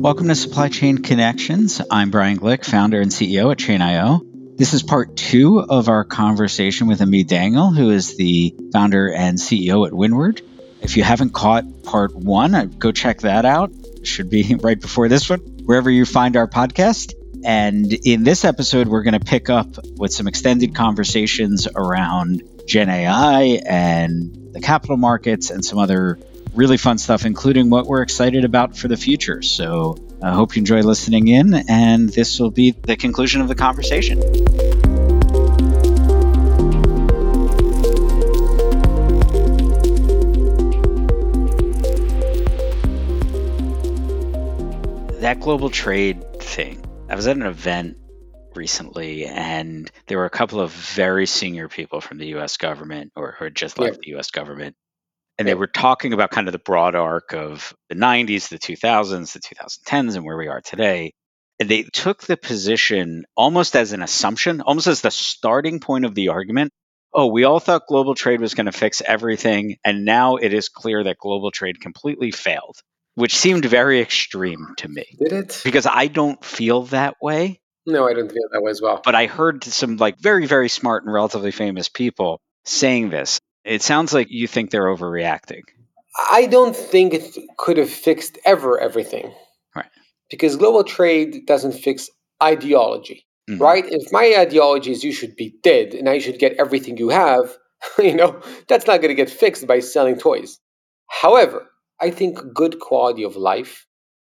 Welcome to Supply Chain Connections. I'm Brian Glick, founder and CEO at Chain.io. This is part two of our conversation with Ami Daniel, who is the founder and CEO at Windward. If you haven't caught part one, uh, go check that out. It should be right before this one, wherever you find our podcast. And in this episode, we're going to pick up with some extended conversations around Gen AI and the capital markets and some other really fun stuff, including what we're excited about for the future. So I hope you enjoy listening in, and this will be the conclusion of the conversation. That global trade thing, I was at an event recently, and there were a couple of very senior people from the US government or who had just left yeah. the US government and they were talking about kind of the broad arc of the 90s, the 2000s, the 2010s, and where we are today. And they took the position almost as an assumption, almost as the starting point of the argument. Oh, we all thought global trade was going to fix everything. And now it is clear that global trade completely failed, which seemed very extreme to me. Did it? Because I don't feel that way. No, I don't feel that way as well. But I heard some like very, very smart and relatively famous people saying this. It sounds like you think they're overreacting. I don't think it could have fixed ever everything. Right. Because global trade doesn't fix ideology. Mm-hmm. Right? If my ideology is you should be dead and I should get everything you have, you know, that's not going to get fixed by selling toys. However, I think good quality of life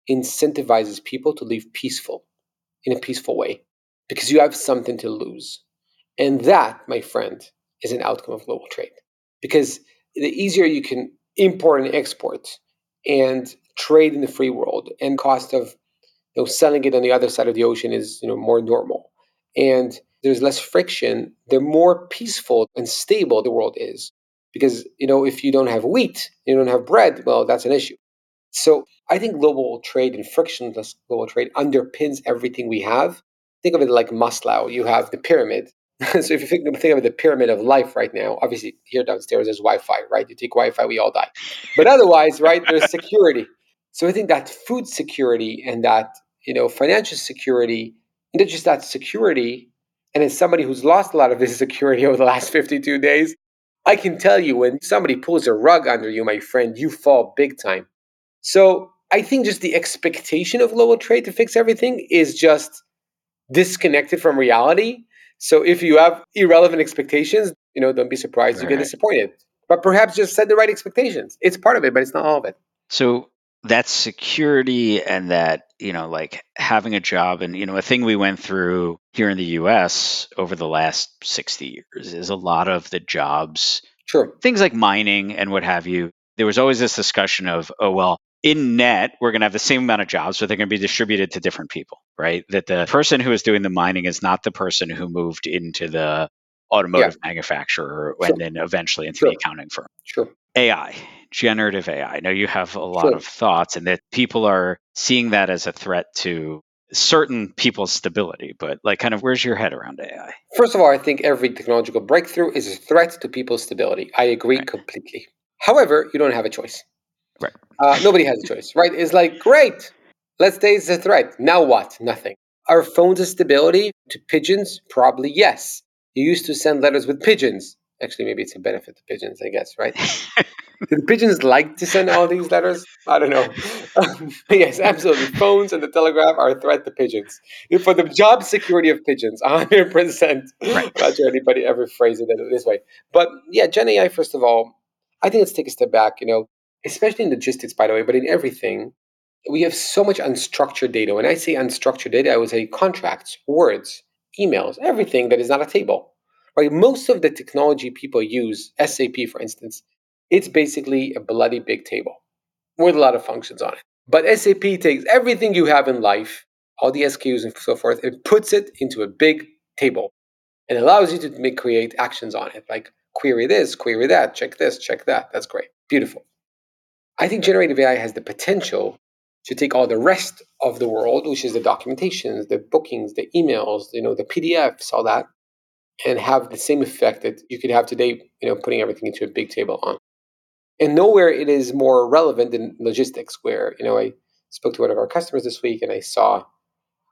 incentivizes people to live peaceful in a peaceful way because you have something to lose. And that, my friend, is an outcome of global trade because the easier you can import and export and trade in the free world and cost of you know selling it on the other side of the ocean is you know more normal and there's less friction the more peaceful and stable the world is because you know if you don't have wheat you don't have bread well that's an issue. So i think global trade and frictionless global trade underpins everything we have. Think of it like maslow. You have the pyramid so if you think, think of the pyramid of life right now, obviously here downstairs is Wi-Fi, right? You take Wi-Fi, we all die. But otherwise, right, there's security. So I think that food security and that you know financial security, and just that security, and as somebody who's lost a lot of this security over the last 52 days, I can tell you when somebody pulls a rug under you, my friend, you fall big time. So I think just the expectation of global trade to fix everything is just disconnected from reality so if you have irrelevant expectations, you know, don't be surprised right. you get disappointed. But perhaps just set the right expectations. It's part of it, but it's not all of it. So that security and that, you know, like having a job and, you know, a thing we went through here in the US over the last 60 years is a lot of the jobs. Sure. Things like mining and what have you. There was always this discussion of, oh, well, in net, we're going to have the same amount of jobs, but they're going to be distributed to different people, right? That the person who is doing the mining is not the person who moved into the automotive yeah. manufacturer sure. and then eventually into sure. the accounting firm. Sure. AI, generative AI. I know you have a lot sure. of thoughts and that people are seeing that as a threat to certain people's stability, but like kind of where's your head around AI? First of all, I think every technological breakthrough is a threat to people's stability. I agree right. completely. However, you don't have a choice. Right. Uh, nobody has a choice, right? It's like, great, let's say it's a threat. Now what? Nothing. Are phones a stability to pigeons? Probably yes. You used to send letters with pigeons. Actually, maybe it's a benefit to pigeons, I guess, right? Do the pigeons like to send all these letters? I don't know. yes, absolutely. Phones and the telegraph are a threat to pigeons. For the job security of pigeons, 100%. Right. not sure anybody ever phrased it this way. But yeah, Gen AI, first of all, I think let's take a step back. You know, especially in logistics, by the way, but in everything, we have so much unstructured data. When I say unstructured data, I would say contracts, words, emails, everything that is not a table. Right? Most of the technology people use, SAP for instance, it's basically a bloody big table with a lot of functions on it. But SAP takes everything you have in life, all the SKUs and so forth, and puts it into a big table and allows you to make, create actions on it, like query this, query that, check this, check that. That's great. Beautiful. I think generative AI has the potential to take all the rest of the world, which is the documentations, the bookings, the emails, you know, the PDFs, all that, and have the same effect that you could have today, you know, putting everything into a big table on. And nowhere it is more relevant than logistics, where, you know, I spoke to one of our customers this week and I saw,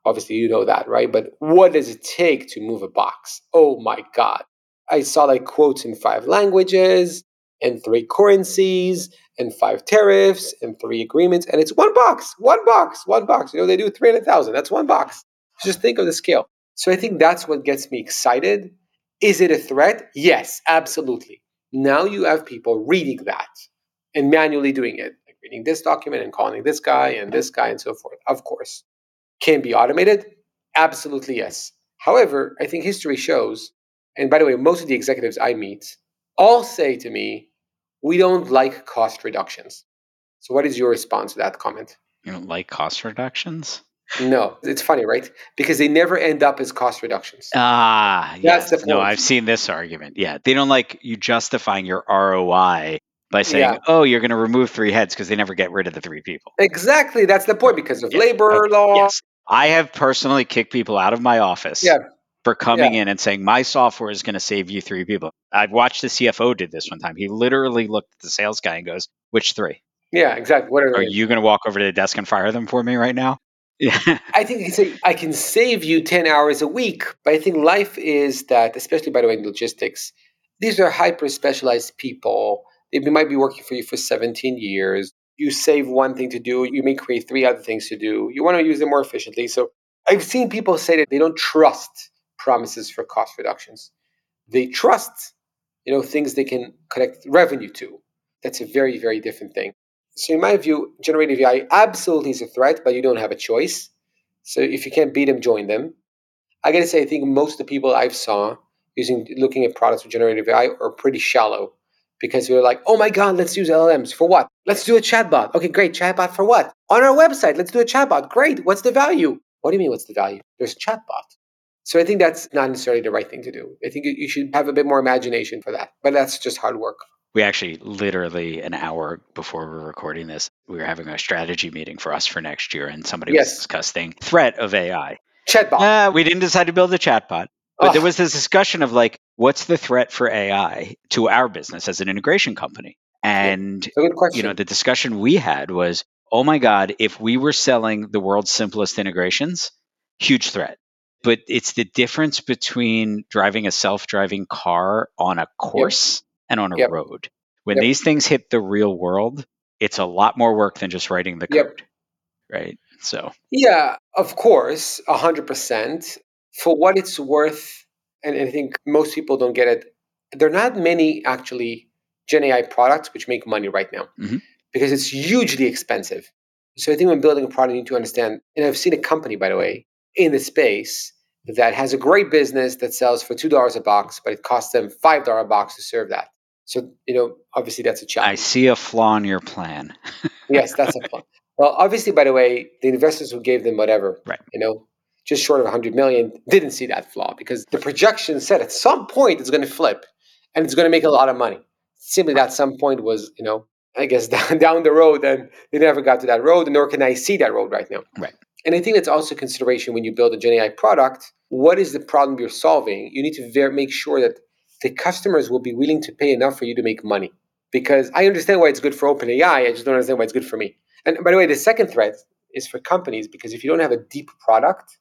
obviously, you know that, right? But what does it take to move a box? Oh my God. I saw like quotes in five languages and three currencies and five tariffs and three agreements. And it's one box, one box, one box. You know, they do 300,000. That's one box. Just think of the scale. So I think that's what gets me excited. Is it a threat? Yes, absolutely. Now you have people reading that and manually doing it, like reading this document and calling this guy and this guy and so forth. Of course. Can be automated? Absolutely yes. However, I think history shows, and by the way, most of the executives I meet all say to me, we don't like cost reductions. So, what is your response to that comment? You don't like cost reductions? No, it's funny, right? Because they never end up as cost reductions. Ah, That's yes. The point. No, I've seen this argument. Yeah. They don't like you justifying your ROI by saying, yeah. oh, you're going to remove three heads because they never get rid of the three people. Exactly. That's the point because of yeah. labor okay. law. Yes. I have personally kicked people out of my office yeah. for coming in and saying, my software is going to save you three people. I've watched the CFO did this one time. He literally looked at the sales guy and goes, which three? Yeah, exactly. What are, are you going to walk over to the desk and fire them for me right now? Yeah. I think I can save you 10 hours a week, but I think life is that, especially by the way, in logistics, these are hyper specialized people they might be working for you for 17 years. You save one thing to do, you may create three other things to do. You want to use them more efficiently. So I've seen people say that they don't trust promises for cost reductions. They trust, you know, things they can connect revenue to. That's a very, very different thing. So in my view, generative AI absolutely is a threat, but you don't have a choice. So if you can't beat them, join them. I gotta say, I think most of the people I've saw using looking at products with generative AI are pretty shallow because were like, oh my God, let's use LLMs. For what? Let's do a chatbot. Okay, great. Chatbot for what? On our website, let's do a chatbot. Great. What's the value? What do you mean, what's the value? There's a chatbot. So I think that's not necessarily the right thing to do. I think you should have a bit more imagination for that. But that's just hard work. We actually, literally an hour before we were recording this, we were having a strategy meeting for us for next year, and somebody yes. was discussing threat of AI. Chatbot. Uh, we didn't decide to build a chatbot. But there was this discussion of like, what's the threat for AI to our business as an integration company? And you know, the discussion we had was, oh my God, if we were selling the world's simplest integrations, huge threat. But it's the difference between driving a self-driving car on a course yep. and on a yep. road. When yep. these things hit the real world, it's a lot more work than just writing the code. Right. So Yeah, of course, hundred percent for what it's worth, and I think most people don't get it, there are not many actually Gen AI products which make money right now mm-hmm. because it's hugely expensive. So I think when building a product, you need to understand, and I've seen a company, by the way, in the space that has a great business that sells for $2 a box, but it costs them $5 a box to serve that. So, you know, obviously that's a challenge. I see a flaw in your plan. yes, that's a flaw. Well, obviously, by the way, the investors who gave them whatever, right. you know, just short of 100 million, didn't see that flaw because the projection said at some point it's going to flip and it's going to make a lot of money. Simply that some point was, you know, I guess down, down the road and they never got to that road, nor can I see that road right now. Right. And I think that's also consideration when you build a Gen AI product. What is the problem you're solving? You need to ver- make sure that the customers will be willing to pay enough for you to make money. Because I understand why it's good for OpenAI, I just don't understand why it's good for me. And by the way, the second threat is for companies because if you don't have a deep product,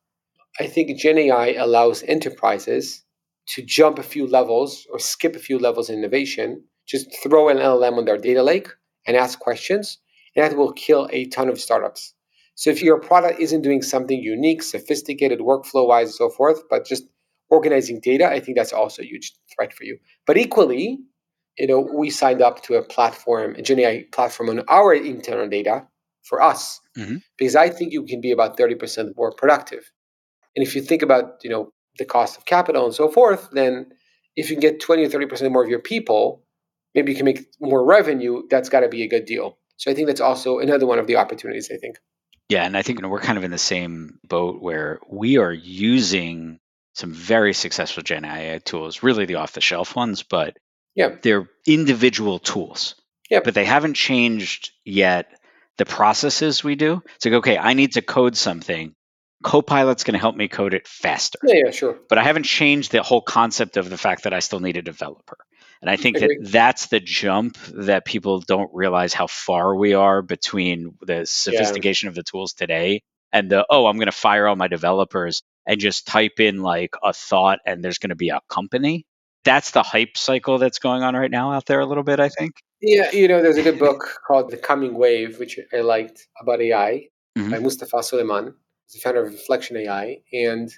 I think Gen AI allows enterprises to jump a few levels or skip a few levels in innovation, just throw an LLM on their data lake and ask questions, and that will kill a ton of startups. So if your product isn't doing something unique, sophisticated, workflow wise, and so forth, but just organizing data, I think that's also a huge threat for you. But equally, you know, we signed up to a platform, a Gen AI platform on our internal data for us, mm-hmm. because I think you can be about 30% more productive. And if you think about, you know, the cost of capital and so forth, then if you can get 20 or 30% more of your people, maybe you can make more revenue, that's got to be a good deal. So I think that's also another one of the opportunities, I think. Yeah, and I think you know, we're kind of in the same boat where we are using some very successful Gen AI tools, really the off the shelf ones, but yeah. they're individual tools. Yeah. But they haven't changed yet the processes we do. It's like, okay, I need to code something. Copilot's going to help me code it faster. Yeah, yeah, sure. But I haven't changed the whole concept of the fact that I still need a developer. And I think that that's the jump that people don't realize how far we are between the sophistication yeah. of the tools today and the, oh, I'm going to fire all my developers and just type in like a thought and there's going to be a company. That's the hype cycle that's going on right now out there a little bit, I think. Yeah, you know, there's a good book called The Coming Wave, which I liked about AI mm-hmm. by Mustafa Suleyman, the founder of Reflection AI. And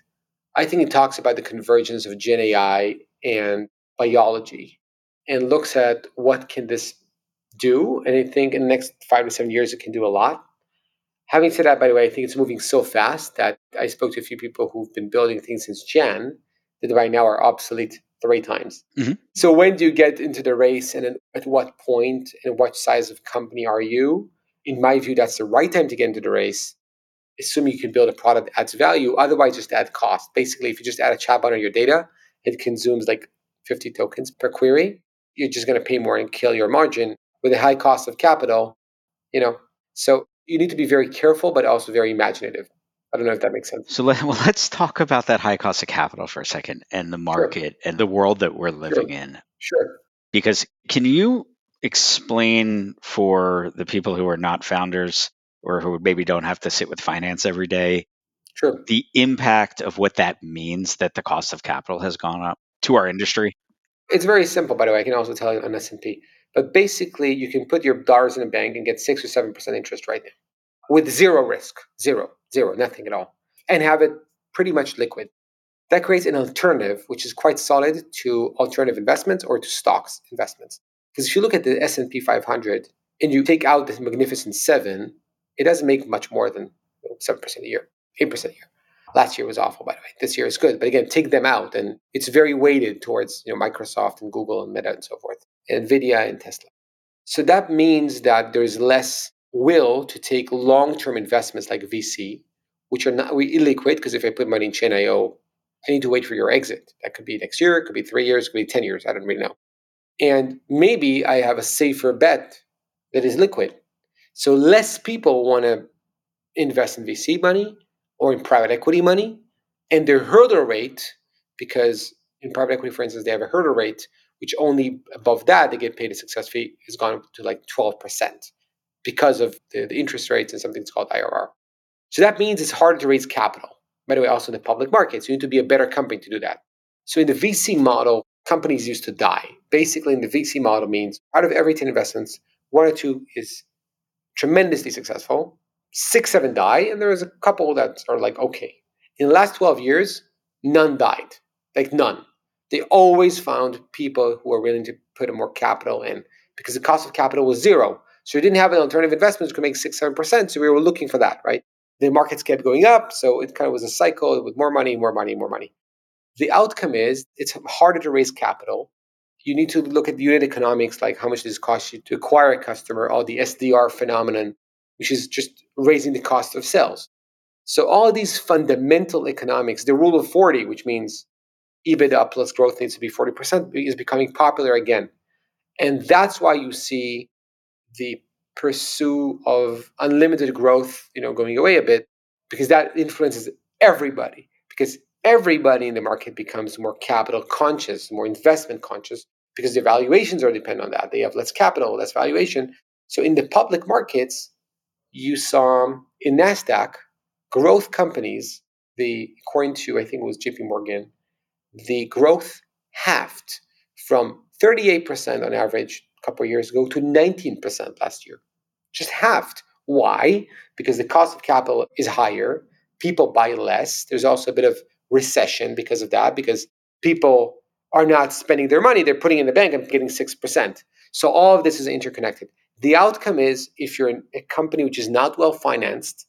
I think it talks about the convergence of Gen AI and biology and looks at what can this do. And I think in the next five to seven years, it can do a lot. Having said that, by the way, I think it's moving so fast that I spoke to a few people who've been building things since Jan that right now are obsolete three times. Mm-hmm. So when do you get into the race and at what point and what size of company are you? In my view, that's the right time to get into the race, assuming you can build a product that adds value. Otherwise, just add cost. Basically, if you just add a chatbot on your data, it consumes like 50 tokens per query. You're just going to pay more and kill your margin with a high cost of capital, you know. So you need to be very careful, but also very imaginative. I don't know if that makes sense. So let, well, let's talk about that high cost of capital for a second and the market sure. and the world that we're living sure. in. Sure. Because can you explain for the people who are not founders or who maybe don't have to sit with finance every day sure. the impact of what that means that the cost of capital has gone up to our industry? It's very simple, by the way. I can also tell you on S&P. But basically, you can put your dollars in a bank and get 6 or 7% interest right now with zero risk, zero, zero, nothing at all, and have it pretty much liquid. That creates an alternative, which is quite solid to alternative investments or to stocks investments. Because if you look at the S&P 500 and you take out the magnificent seven, it doesn't make much more than seven percent a year, eight percent a year. Last year was awful, by the way. This year is good, but again, take them out, and it's very weighted towards you know Microsoft and Google and Meta and so forth, Nvidia and Tesla. So that means that there's less will to take long-term investments like VC, which are not illiquid because if I put money in Chain.io, I need to wait for your exit. That could be next year, it could be three years, it could be 10 years. I don't really know. And maybe I have a safer bet that is liquid. So less people want to invest in VC money or in private equity money. And their hurdle rate, because in private equity, for instance, they have a hurdle rate, which only above that they get paid a success fee, has gone up to like 12% because of the, the interest rates and something that's called IRR. So that means it's harder to raise capital. By the way, also in the public markets, you need to be a better company to do that. So in the VC model, companies used to die. Basically, in the VC model means out of every 10 investments, one or two is tremendously successful, six, seven die, and there's a couple that are like, okay. In the last 12 years, none died. Like none. They always found people who were willing to put more capital in because the cost of capital was zero. So we didn't have an alternative investment could make six, seven percent. So we were looking for that, right? The markets kept going up, so it kind of was a cycle with more money, more money, more money. The outcome is it's harder to raise capital. You need to look at unit economics, like how much does it cost you to acquire a customer, all the SDR phenomenon, which is just raising the cost of sales. So all these fundamental economics, the rule of 40, which means EBITDA plus growth needs to be 40%, is becoming popular again. And that's why you see the pursuit of unlimited growth, you know, going away a bit, because that influences everybody. Because everybody in the market becomes more capital conscious, more investment conscious, because their valuations are dependent on that. They have less capital, less valuation. So in the public markets, you saw um, in Nasdaq growth companies. The according to I think it was J.P. Morgan, the growth halved from 38% on average a couple of years ago to 19% last year. Just halved. Why? Because the cost of capital is higher. People buy less. There's also a bit of recession because of that, because people are not spending their money, they're putting in the bank and getting 6%. So all of this is interconnected. The outcome is if you're in a company which is not well financed,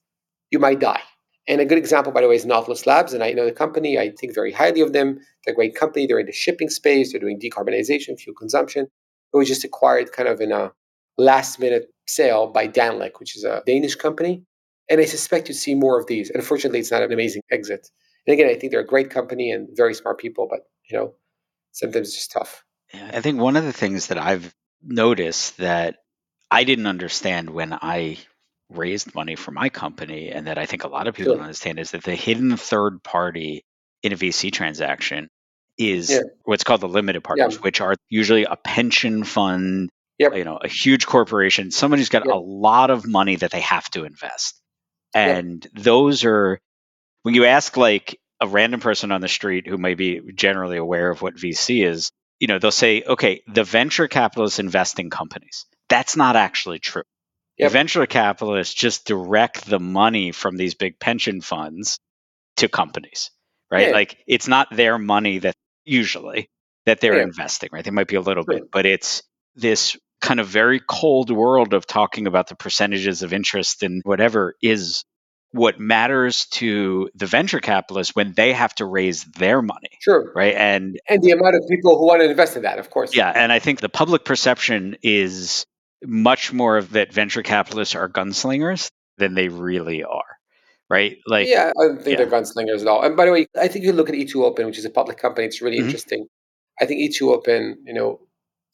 you might die. And a good example, by the way, is Nautilus Labs. And I know the company, I think very highly of them. They're a great company. They're in the shipping space, they're doing decarbonization, fuel consumption. It was just acquired kind of in a last minute sale by Danelec, which is a Danish company. And I suspect you see more of these. Unfortunately, it's not an amazing exit. And again, I think they're a great company and very smart people, but you know, sometimes it's just tough. I think one of the things that I've noticed that I didn't understand when I raised money for my company, and that I think a lot of people sure. don't understand is that the hidden third party in a VC transaction is yeah. what's called the limited partners, yeah. which are usually a pension fund, yep. you know, a huge corporation, somebody who's got yep. a lot of money that they have to invest. And yep. those are when you ask like a random person on the street who may be generally aware of what VC is, you know, they'll say, okay, the venture capitalists invest in companies. That's not actually true. Yep. Venture capitalists just direct the money from these big pension funds to companies, right? Yeah. Like it's not their money that usually that they're yeah. investing, right? They might be a little sure. bit, but it's this kind of very cold world of talking about the percentages of interest and whatever is what matters to the venture capitalists when they have to raise their money. Sure. Right. And and the amount of people who want to invest in that, of course. Yeah. And I think the public perception is much more of that venture capitalists are gunslingers than they really are. Right? Like Yeah, I don't think yeah. they're gunslingers at all. And by the way, I think you look at E2 Open, which is a public company, it's really mm-hmm. interesting. I think E2 Open, you know,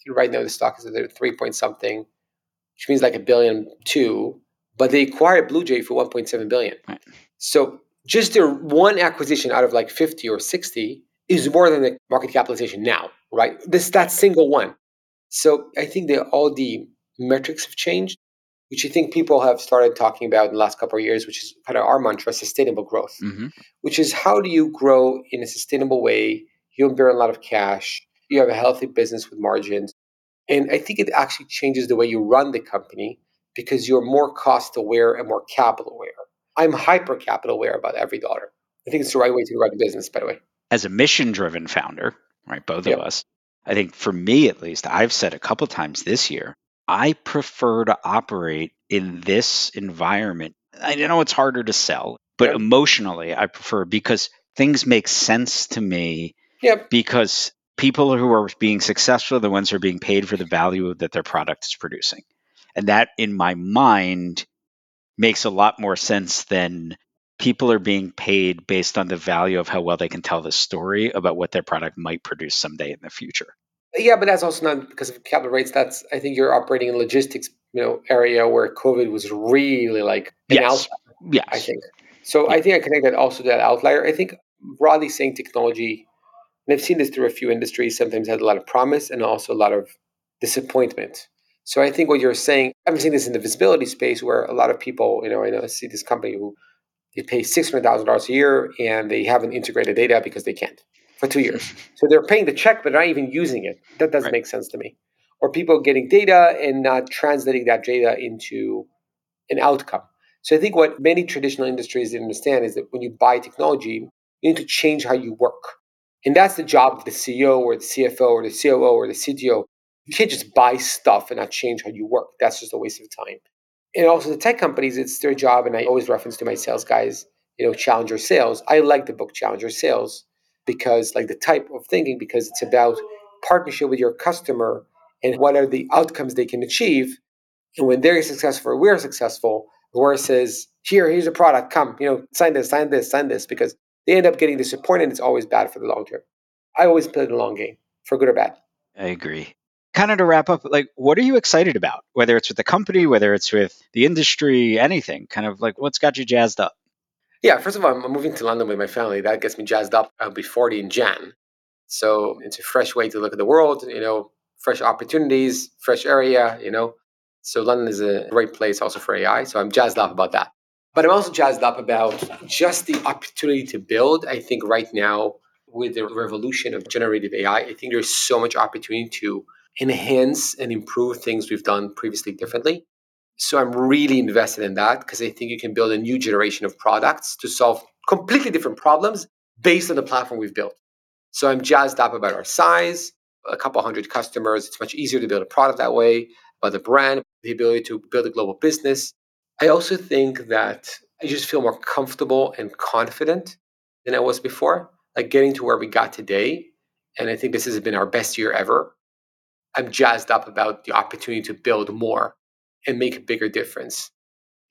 right now the stock is at three point something, which means like a billion two but they acquired BluJay for 1.7 billion. Right. So just their one acquisition out of like 50 or 60 is more than the market capitalization now, right? This that single one. So I think that all the metrics have changed, which I think people have started talking about in the last couple of years, which is kind of our mantra, sustainable growth, mm-hmm. which is how do you grow in a sustainable way? You don't burn a lot of cash. You have a healthy business with margins. And I think it actually changes the way you run the company because you're more cost aware and more capital aware. I'm hyper capital aware about every dollar. I think it's the right way to run a business, by the way. As a mission driven founder, right, both yep. of us, I think for me at least, I've said a couple times this year, I prefer to operate in this environment. I know it's harder to sell, but yep. emotionally, I prefer because things make sense to me. Yep. Because people who are being successful are the ones who are being paid for the value that their product is producing. And that, in my mind, makes a lot more sense than people are being paid based on the value of how well they can tell the story about what their product might produce someday in the future. Yeah, but that's also not because of capital rates. That's I think you're operating in logistics, you know, area where COVID was really like an yes. outlier. Yes. I think. So yeah. I think I connect that also to that outlier. I think broadly saying technology, and I've seen this through a few industries, sometimes had a lot of promise and also a lot of disappointment. So I think what you're saying, I'm seeing this in the visibility space where a lot of people, you know, I know I see this company who they pay six hundred thousand dollars a year and they haven't integrated data because they can't for two years. So they're paying the check but not even using it. That doesn't right. make sense to me. Or people getting data and not translating that data into an outcome. So I think what many traditional industries didn't understand is that when you buy technology, you need to change how you work. And that's the job of the CEO or the CFO or the COO or the CTO you can't just buy stuff and not change how you work. That's just a waste of time. And also the tech companies, it's their job, and I always reference to my sales guys, you know, Challenger Sales. I like the book Challenger Sales because, like the type of thinking, because it's about partnership with your customer and what are the outcomes they can achieve. And when they're successful, we're successful. Versus here, here's a product. Come, you know, sign this, sign this, sign this, because they end up getting disappointed. And it's always bad for the long term. I always play the long game, for good or bad. I agree kind of to wrap up, like, what are you excited about? Whether it's with the company, whether it's with the industry, anything, kind of like what's got you jazzed up? Yeah, first of all, I'm moving to London with my family. That gets me jazzed up. I'll be 40 in Jan. So it's a fresh way to look at the world, you know, fresh opportunities, fresh area, you know. So London is a great place also for AI. So I'm jazzed up about that. But I'm also jazzed up about just the opportunity to build. I think right now, with the revolution of generative AI, I think there's so much opportunity to enhance and improve things we've done previously differently. So I'm really invested in that because I think you can build a new generation of products to solve completely different problems based on the platform we've built. So I'm jazzed up about our size, a couple hundred customers. It's much easier to build a product that way, about the brand, the ability to build a global business. I also think that I just feel more comfortable and confident than I was before, like getting to where we got today. And I think this has been our best year ever I'm jazzed up about the opportunity to build more and make a bigger difference.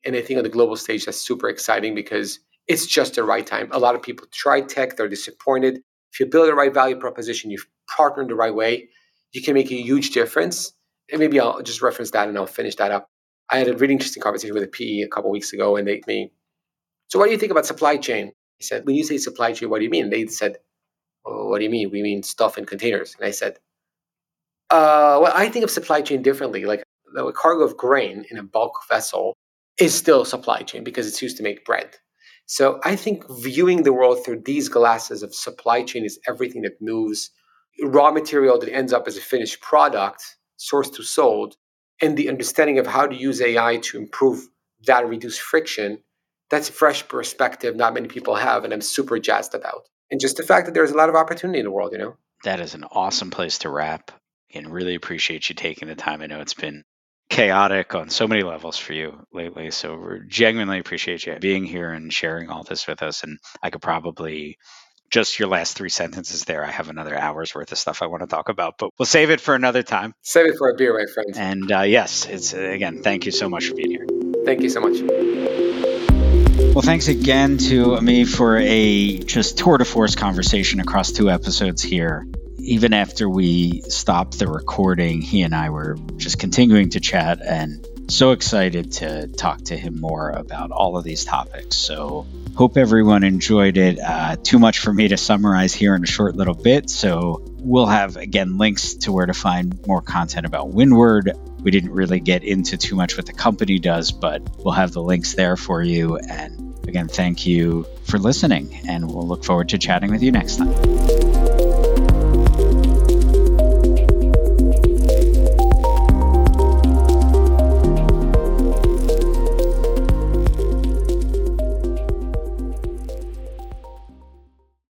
And I think on the global stage, that's super exciting because it's just the right time. A lot of people try tech, they're disappointed. If you build the right value proposition, you've partnered the right way, you can make a huge difference. And maybe I'll just reference that and I'll finish that up. I had a really interesting conversation with a PE a couple weeks ago, and they me, so what do you think about supply chain? I said, when you say supply chain, what do you mean? They said, what do you mean? We mean stuff in containers. And I said, uh, well, I think of supply chain differently. Like the cargo of grain in a bulk vessel is still a supply chain because it's used to make bread. So I think viewing the world through these glasses of supply chain is everything that moves raw material that ends up as a finished product, sourced to sold, and the understanding of how to use AI to improve that, reduce friction. That's a fresh perspective not many people have, and I'm super jazzed about. And just the fact that there's a lot of opportunity in the world, you know? That is an awesome place to wrap. And really appreciate you taking the time. I know it's been chaotic on so many levels for you lately. So we genuinely appreciate you being here and sharing all this with us. And I could probably just your last three sentences there. I have another hour's worth of stuff I want to talk about, but we'll save it for another time. Save it for a beer, my friend. And uh, yes, it's again, thank you so much for being here. Thank you so much. Well, thanks again to Ami for a just tour de force conversation across two episodes here even after we stopped the recording, he and I were just continuing to chat and so excited to talk to him more about all of these topics. So, hope everyone enjoyed it. Uh, too much for me to summarize here in a short little bit. So, we'll have again links to where to find more content about Windward. We didn't really get into too much what the company does, but we'll have the links there for you. And again, thank you for listening, and we'll look forward to chatting with you next time.